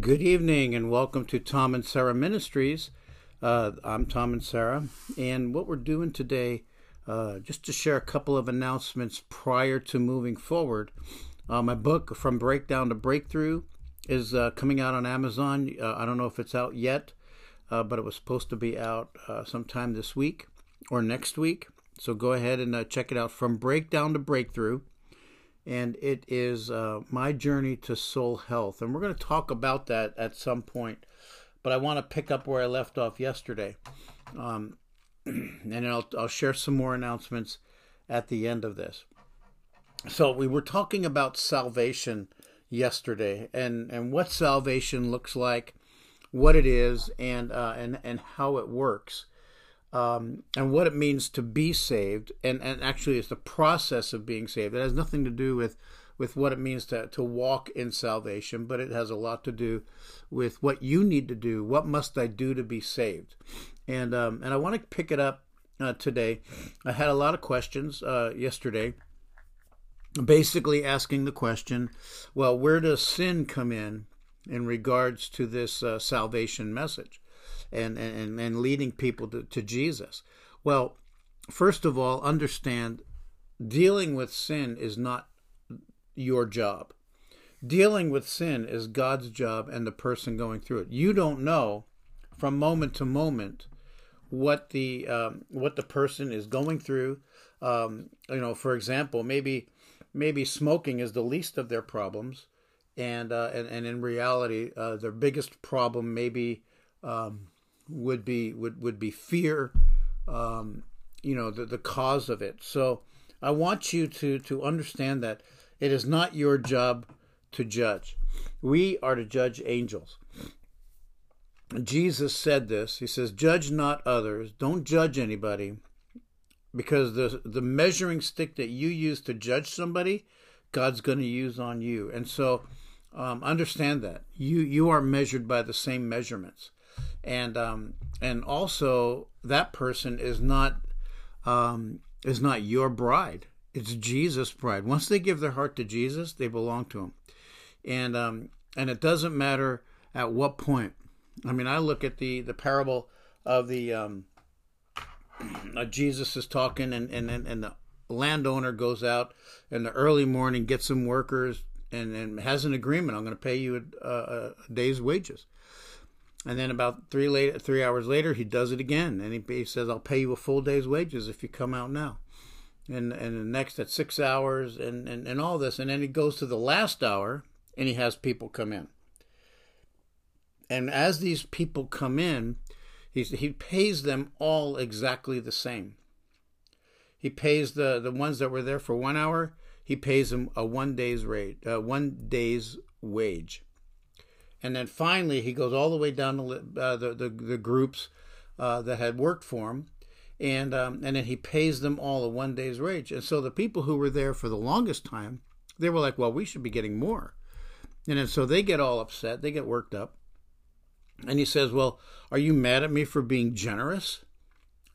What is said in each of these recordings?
Good evening and welcome to Tom and Sarah Ministries. Uh, I'm Tom and Sarah, and what we're doing today, uh, just to share a couple of announcements prior to moving forward. Uh, my book, From Breakdown to Breakthrough, is uh, coming out on Amazon. Uh, I don't know if it's out yet, uh, but it was supposed to be out sometime this week or next week. So go ahead and check it out. From Breakdown to Breakthrough and it is uh, my journey to soul health. And we're going to talk about that at some point, but I want to pick up where I left off yesterday. Um, and I'll, I'll share some more announcements at the end of this. So, we were talking about salvation yesterday and, and what salvation looks like, what it is, and, uh, and, and how it works um, and what it means to be saved, and, and actually it's the process of being saved. It has nothing to do with with what it means to, to walk in salvation, but it has a lot to do with what you need to do. What must I do to be saved? And um, and I want to pick it up uh, today. I had a lot of questions uh, yesterday, basically asking the question, well, where does sin come in in regards to this uh, salvation message? And, and, and leading people to, to Jesus? Well, first of all, understand dealing with sin is not your job. Dealing with sin is God's job and the person going through it. You don't know from moment to moment what the um, what the person is going through. Um, you know, for example, maybe maybe smoking is the least of their problems, and uh, and, and in reality, uh, their biggest problem maybe um, would be would would be fear, um, you know, the the cause of it. So I want you to to understand that it is not your job to judge. We are to judge angels. Jesus said this. He says, "Judge not others. Don't judge anybody." Because the the measuring stick that you use to judge somebody, God's going to use on you. And so um, understand that you you are measured by the same measurements and um, and also that person is not um, is not your bride. It's Jesus' bride. Once they give their heart to Jesus, they belong to Him, and um, and it doesn't matter at what point. I mean, I look at the the parable of the um, uh, Jesus is talking, and and and the landowner goes out in the early morning, gets some workers, and, and has an agreement. I'm going to pay you a, a, a day's wages. And then about three late, three hours later, he does it again, and he, he says, "I'll pay you a full day's wages if you come out now." And and the next at six hours, and, and and all this, and then he goes to the last hour, and he has people come in. And as these people come in, he he pays them all exactly the same. He pays the the ones that were there for one hour. He pays them a one day's rate, uh, one day's wage and then finally he goes all the way down to uh, the, the, the groups uh, that had worked for him, and um, and then he pays them all a one day's wage. And so the people who were there for the longest time, they were like, well, we should be getting more, and then so they get all upset, they get worked up, and he says, well, are you mad at me for being generous?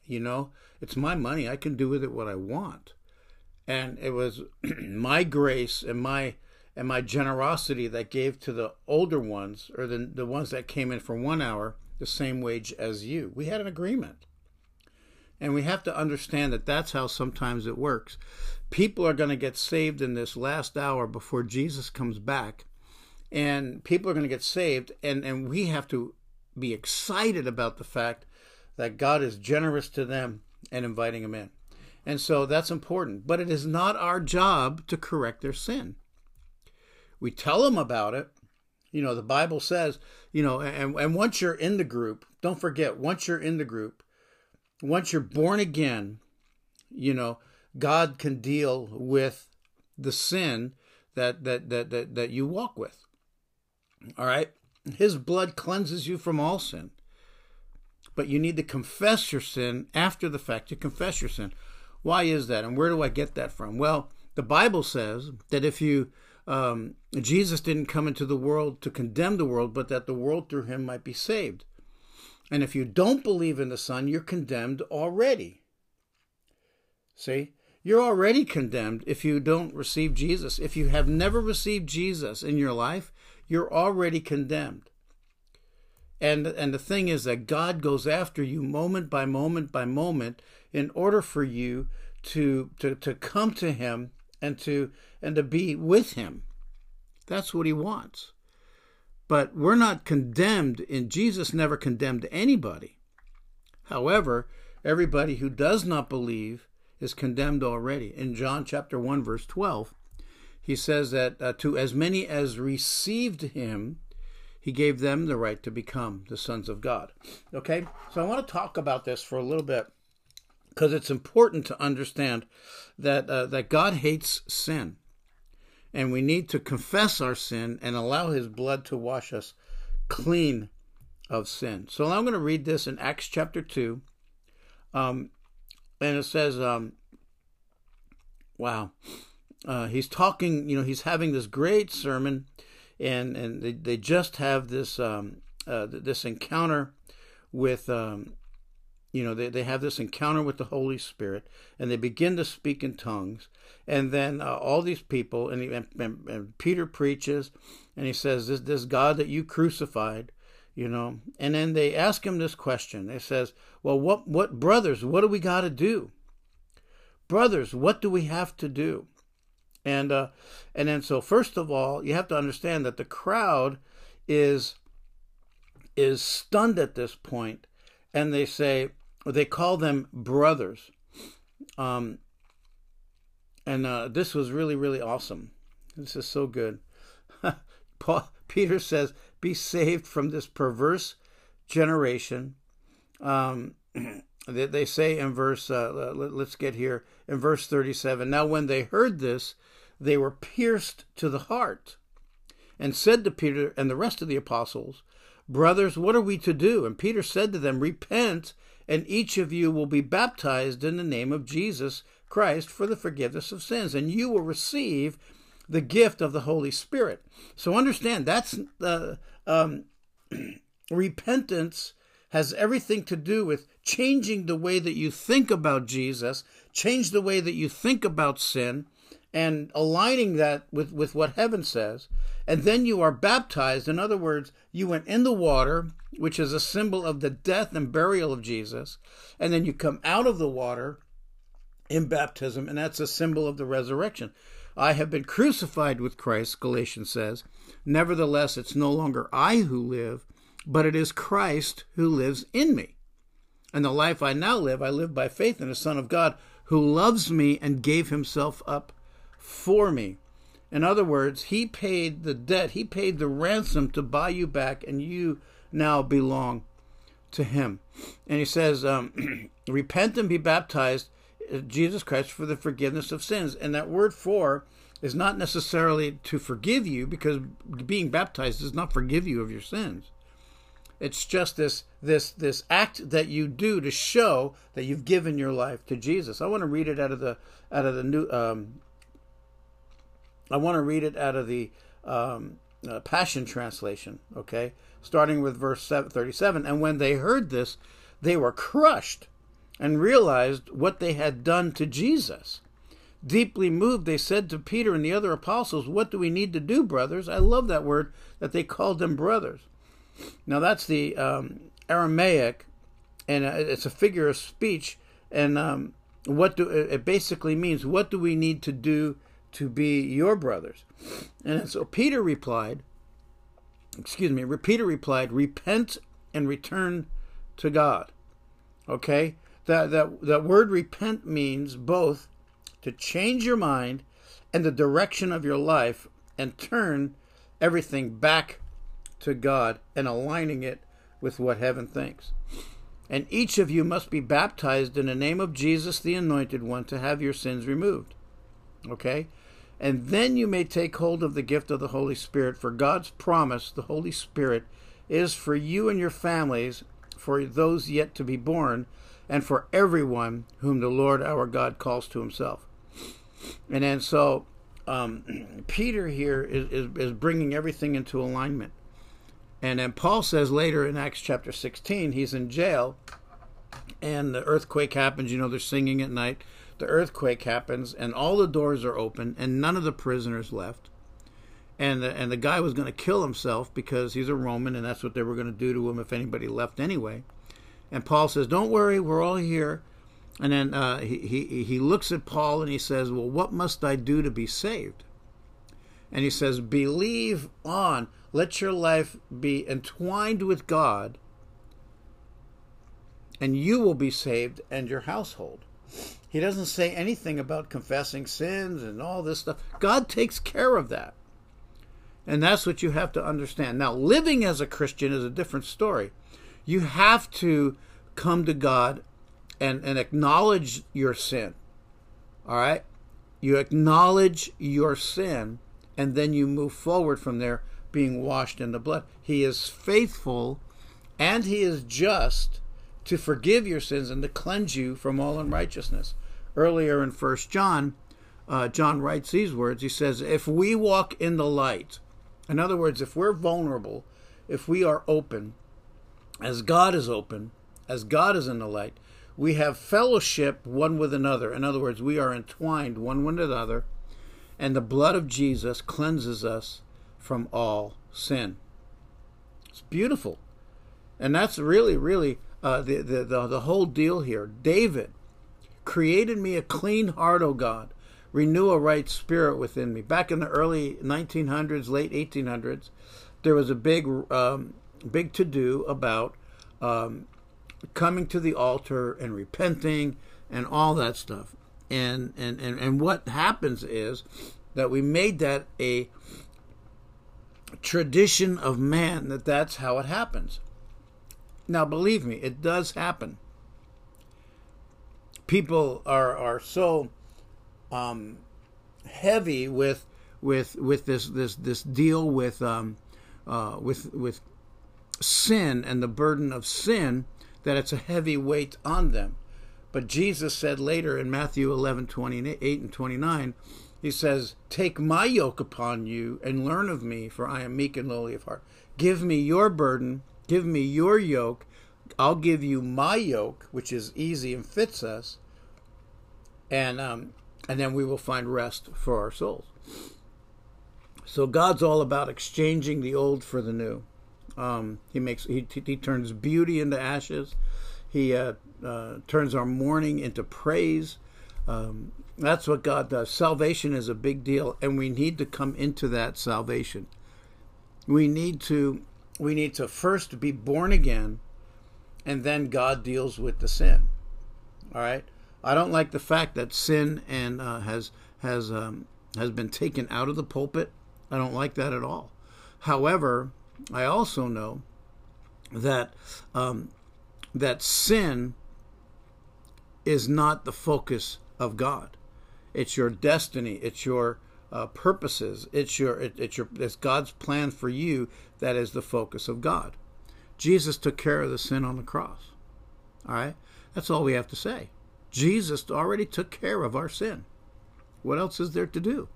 You know, it's my money; I can do with it what I want, and it was my grace and my and my generosity that gave to the older ones or the, the ones that came in for one hour the same wage as you. We had an agreement. And we have to understand that that's how sometimes it works. People are going to get saved in this last hour before Jesus comes back. And people are going to get saved. And, and we have to be excited about the fact that God is generous to them and inviting them in. And so that's important. But it is not our job to correct their sin. We tell them about it. You know, the Bible says, you know, and, and once you're in the group, don't forget, once you're in the group, once you're born again, you know, God can deal with the sin that that that that, that you walk with. All right? His blood cleanses you from all sin. But you need to confess your sin after the fact. You confess your sin. Why is that? And where do I get that from? Well, the Bible says that if you um, Jesus didn't come into the world to condemn the world, but that the world through him might be saved. And if you don't believe in the Son, you're condemned already. See? You're already condemned if you don't receive Jesus. If you have never received Jesus in your life, you're already condemned. And and the thing is that God goes after you moment by moment by moment in order for you to to to come to him and to and to be with him. That's what he wants. But we're not condemned and Jesus never condemned anybody. However, everybody who does not believe is condemned already. In John chapter 1 verse 12, he says that uh, to as many as received him, he gave them the right to become the sons of God. Okay? So I want to talk about this for a little bit because it's important to understand that uh, that God hates sin. And we need to confess our sin and allow his blood to wash us clean of sin. So I'm going to read this in Acts chapter 2. Um, and it says, um, wow, uh, he's talking, you know, he's having this great sermon, and, and they, they just have this, um, uh, this encounter with, um, you know, they, they have this encounter with the Holy Spirit, and they begin to speak in tongues. And then uh, all these people, and, and, and Peter preaches, and he says, this, this God that you crucified, you know. And then they ask him this question. They says well what what brothers what do we got to do? Brothers what do we have to do? And uh and then so first of all you have to understand that the crowd is is stunned at this point and they say they call them brothers um and uh this was really really awesome this is so good Paul, Peter says be saved from this perverse generation. Um, they, they, say in verse, uh, let's get here, in verse 37 Now, when they heard this, they were pierced to the heart and said to Peter and the rest of the apostles, Brothers, what are we to do? And Peter said to them, Repent, and each of you will be baptized in the name of Jesus Christ for the forgiveness of sins, and you will receive the gift of the Holy Spirit. So understand that's the um, repentance has everything to do with changing the way that you think about Jesus, change the way that you think about sin, and aligning that with, with what heaven says. And then you are baptized. In other words, you went in the water, which is a symbol of the death and burial of Jesus. And then you come out of the water in baptism, and that's a symbol of the resurrection. I have been crucified with Christ, Galatians says. Nevertheless, it's no longer I who live, but it is Christ who lives in me. And the life I now live, I live by faith in the Son of God who loves me and gave himself up for me. In other words, he paid the debt, he paid the ransom to buy you back, and you now belong to him. And he says, um, Repent and be baptized Jesus Christ for the forgiveness of sins. And that word for is not necessarily to forgive you because being baptized does not forgive you of your sins. It's just this this this act that you do to show that you've given your life to Jesus. I want to read it out of the out of the new um, I want to read it out of the um, uh, Passion Translation, okay? Starting with verse 37. And when they heard this, they were crushed and realized what they had done to Jesus. Deeply moved, they said to Peter and the other apostles, What do we need to do, brothers? I love that word that they called them brothers. Now, that's the um, Aramaic, and uh, it's a figure of speech. And um, what do it basically means? What do we need to do to be your brothers? And so Peter replied, excuse me, Peter replied, Repent and return to God. Okay? That, that, that word repent means both to change your mind and the direction of your life and turn everything back to God and aligning it with what heaven thinks. And each of you must be baptized in the name of Jesus, the Anointed One, to have your sins removed. Okay? And then you may take hold of the gift of the Holy Spirit, for God's promise, the Holy Spirit, is for you and your families, for those yet to be born, and for everyone whom the Lord our God calls to himself. And then so um, Peter here is, is, is bringing everything into alignment. And then Paul says later in Acts chapter 16, he's in jail and the earthquake happens. You know, they're singing at night. The earthquake happens and all the doors are open and none of the prisoners left. and the, and the guy was going to kill himself because he's a Roman, and that's what they were going to do to him if anybody left anyway. And Paul says, "Don't worry, we're all here." And then uh, he, he he looks at Paul and he says, "Well, what must I do to be saved?" And he says, "Believe on. Let your life be entwined with God, and you will be saved and your household." He doesn't say anything about confessing sins and all this stuff. God takes care of that. And that's what you have to understand. Now, living as a Christian is a different story. You have to come to God and, and acknowledge your sin. All right? You acknowledge your sin, and then you move forward from there, being washed in the blood. He is faithful and He is just to forgive your sins and to cleanse you from all unrighteousness. Earlier in First John, uh, John writes these words. He says, If we walk in the light, in other words, if we're vulnerable, if we are open, as God is open, as God is in the light, we have fellowship one with another. In other words, we are entwined one with another, and the blood of Jesus cleanses us from all sin. It's beautiful. And that's really, really uh, the, the, the, the whole deal here. David created me a clean heart, O God. Renew a right spirit within me. Back in the early 1900s, late 1800s, there was a big, um, big to do about um, coming to the altar and repenting and all that stuff. And, and, and, and what happens is that we made that a tradition of man that that's how it happens. Now, believe me, it does happen. People are are so um, heavy with with with this this this deal with um, uh, with with sin and the burden of sin that it's a heavy weight on them. But Jesus said later in Matthew 11, 28 and 29, he says, Take my yoke upon you and learn of me, for I am meek and lowly of heart. Give me your burden, give me your yoke. I'll give you my yoke, which is easy and fits us, and um, and then we will find rest for our souls. So God's all about exchanging the old for the new. Um, he makes he, he turns beauty into ashes. He uh, uh, turns our mourning into praise. Um, that's what God does. Salvation is a big deal, and we need to come into that salvation. We need to we need to first be born again, and then God deals with the sin. All right. I don't like the fact that sin and uh, has has um, has been taken out of the pulpit. I don't like that at all. However, I also know that um, that sin is not the focus of God. It's your destiny. It's your uh, purposes. It's your it, it's your it's God's plan for you that is the focus of God. Jesus took care of the sin on the cross. All right, that's all we have to say. Jesus already took care of our sin. What else is there to do?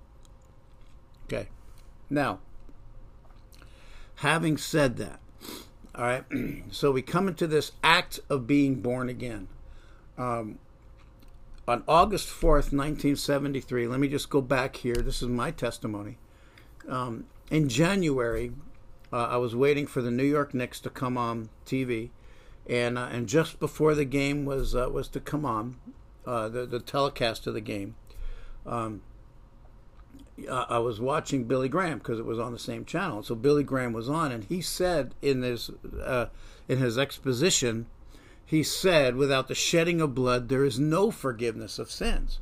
Okay, now Having said that, all right, so we come into this act of being born again. Um, on August 4th, 1973, let me just go back here. This is my testimony. Um, in January, uh, I was waiting for the New York Knicks to come on TV, and uh, and just before the game was uh, was to come on, uh, the the telecast of the game, um, I was watching Billy Graham because it was on the same channel. So Billy Graham was on, and he said in this uh, in his exposition, he said, "Without the shedding of blood, there is no forgiveness of sins."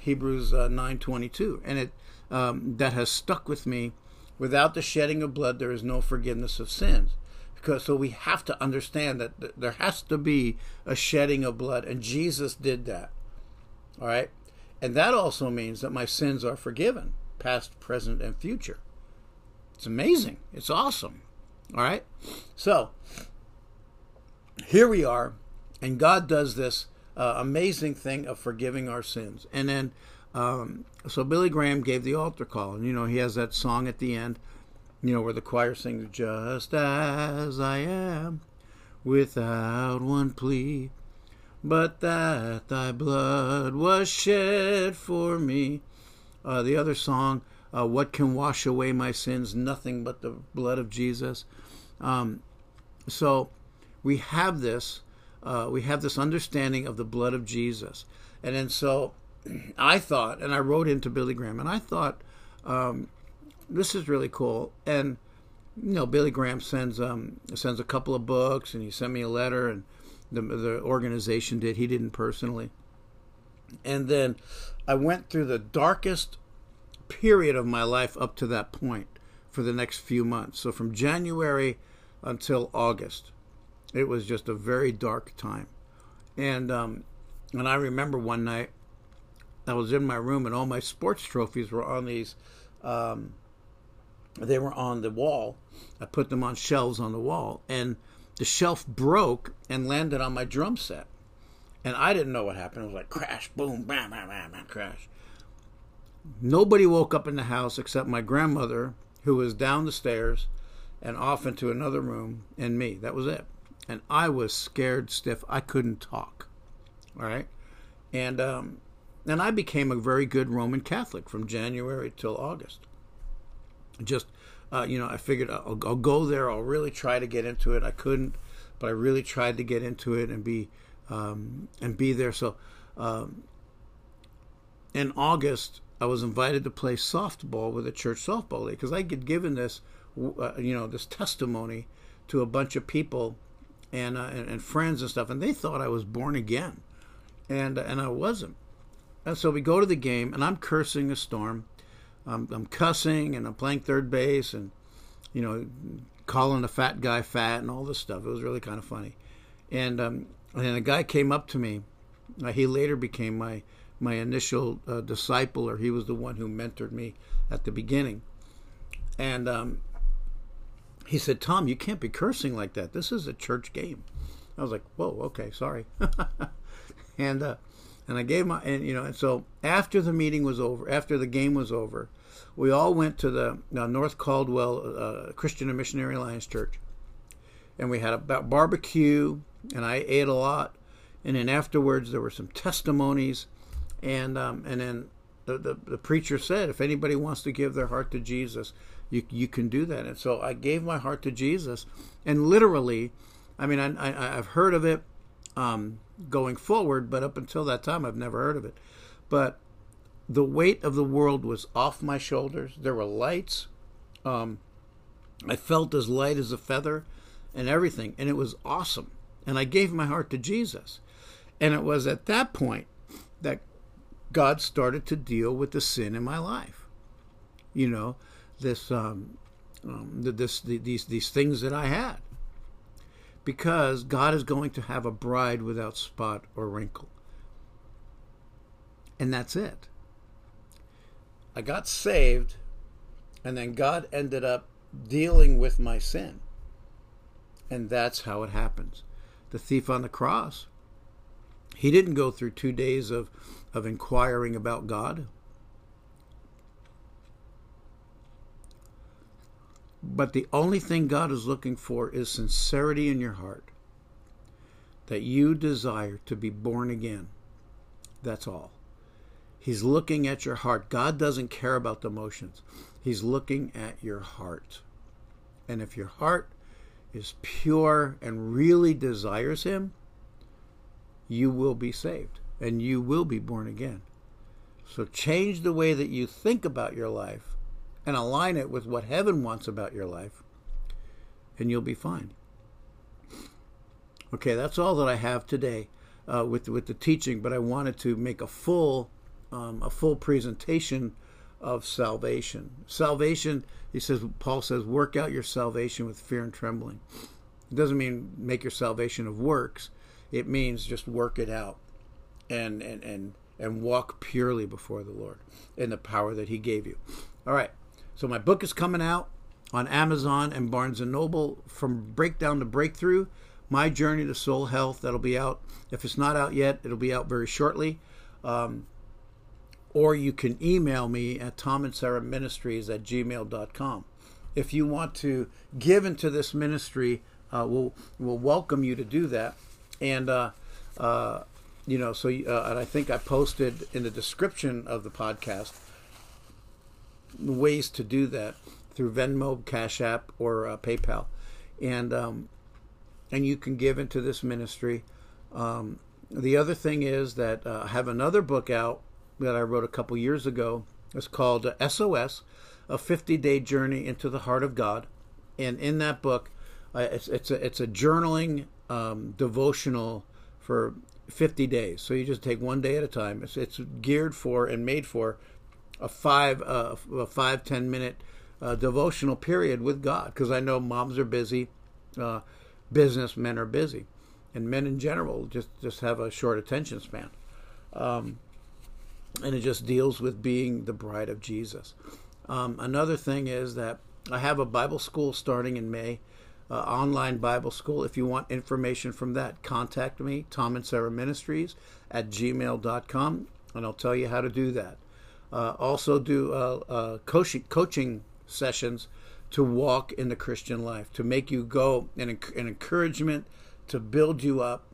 Hebrews uh, nine twenty two, and it um, that has stuck with me. Without the shedding of blood, there is no forgiveness of sins. Because so we have to understand that there has to be a shedding of blood, and Jesus did that. All right. And that also means that my sins are forgiven, past, present, and future. It's amazing. It's awesome. All right? So, here we are, and God does this uh, amazing thing of forgiving our sins. And then, um, so Billy Graham gave the altar call, and you know, he has that song at the end, you know, where the choir sings, Just as I am, without one plea but that thy blood was shed for me. Uh, the other song, Uh, what can wash away my sins? Nothing but the blood of Jesus. Um, so we have this. Uh, we have this understanding of the blood of Jesus, and then so I thought, and I wrote into Billy Graham, and I thought um, this is really cool. And you know, Billy Graham sends um, sends a couple of books, and he sent me a letter, and the the organization did. He didn't personally. And then I went through the darkest period of my life up to that point for the next few months. So from January until August, it was just a very dark time. And um, and I remember one night I was in my room and all my sports trophies were on these. Um, they were on the wall. I put them on shelves on the wall, and the shelf broke and landed on my drum set. And I didn't know what happened. It was like crash, boom, bam, bam, bam, bam, crash. Nobody woke up in the house except my grandmother, who was down the stairs and off into another room, and me. That was it. And I was scared stiff. I couldn't talk. All right. And um, and I became a very good Roman Catholic from January till August. Just, uh, you know, I figured I'll, I'll, go there. I'll really try to get into it. I couldn't, but I really tried to get into it and be um, and be there. So, um, in August, I was invited to play softball with a church softball league because I get given this, uh, you know, this testimony to a bunch of people and, uh, and, and friends and stuff, and they thought I was born again, and and I wasn't. And so we go to the game, and I'm cursing a storm. I'm, I'm cussing, and I'm playing third base, and you know, calling the fat guy fat and all this stuff. It was really kind of funny. And um, and a guy came up to me. Uh, he later became my my initial uh, disciple, or he was the one who mentored me at the beginning. And um, he said, "Tom, you can't be cursing like that. This is a church game." I was like, "Whoa, okay, sorry." and uh, and I gave my and you know and so after the meeting was over, after the game was over, we all went to the uh, North Caldwell uh, Christian and Missionary Alliance Church, and we had a barbecue, and I ate a lot, and then afterwards there were some testimonies, and um, and then the, the the preacher said, if anybody wants to give their heart to Jesus, you you can do that, and so I gave my heart to Jesus, and literally, I mean I, I I've heard of it. Um, going forward, but up until that time, I've never heard of it. But the weight of the world was off my shoulders. There were lights. Um, I felt as light as a feather and everything, and it was awesome. And I gave my heart to Jesus. And it was at that point that God started to deal with the sin in my life. You know, this, um, um, this, these, these things that I had because God is going to have a bride without spot or wrinkle. And that's it. I got saved, and then God ended up dealing with my sin. And that's how it happens. The thief on the cross, he didn't go through two days of, of inquiring about God. But the only thing God is looking for is sincerity in your heart. That you desire to be born again. That's all. He's looking at your heart. God doesn't care about the emotions, He's looking at your heart. And if your heart is pure and really desires Him, you will be saved and you will be born again. So change the way that you think about your life and align it with what heaven wants about your life, and you'll be fine. Okay, that's all that I have today uh, with with the teaching, but I wanted to make a full um, a full presentation of salvation. Salvation, he says, Paul says, work out your salvation with fear and trembling. It doesn't mean make your salvation of works. It means just work it out and and and and walk purely before the Lord in the power that He gave you. All right. So my book is coming out on Amazon and Barnes and Noble from breakdown to breakthrough. My journey to soul health. That'll be out. If it's not out yet, it'll be out very shortly. Um, or you can email me at Tom and Sarah Ministries at gmail.com. If you want to give into this ministry, uh, we'll, we'll welcome you to do that. And, uh, uh, you know, so, uh, and I think I posted in the description of the podcast ways to do that through Venmo, Cash App, or uh, PayPal, and um, and you can give into this ministry. Um, the other thing is that uh, I have another book out that I wrote a couple years ago. It's called SOS, a 50 day journey into the heart of God, and in that book, uh, it's it's a it's a journaling um, devotional for 50 days. So you just take one day at a time. It's, it's geared for and made for a five uh, a five ten minute uh, devotional period with God because I know moms are busy, uh, businessmen are busy, and men in general just just have a short attention span. Um, and it just deals with being the bride of Jesus. Um, another thing is that I have a Bible school starting in May uh, online Bible school. If you want information from that, contact me, Tom and Sarah Ministries at gmail.com, and I'll tell you how to do that. Uh, also, do uh, uh, coaching, coaching sessions to walk in the Christian life, to make you go, and an encouragement to build you up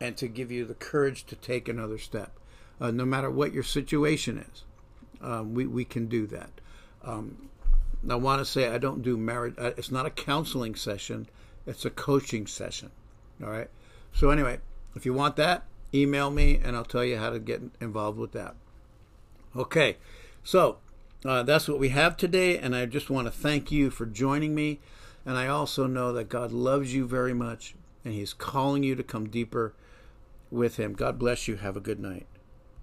and to give you the courage to take another step. Uh, no matter what your situation is, um, we, we can do that. Um, I want to say I don't do marriage. Uh, it's not a counseling session. It's a coaching session. All right. So anyway, if you want that, email me and I'll tell you how to get involved with that. Okay. So uh, that's what we have today, and I just want to thank you for joining me. And I also know that God loves you very much, and He's calling you to come deeper with Him. God bless you. Have a good night.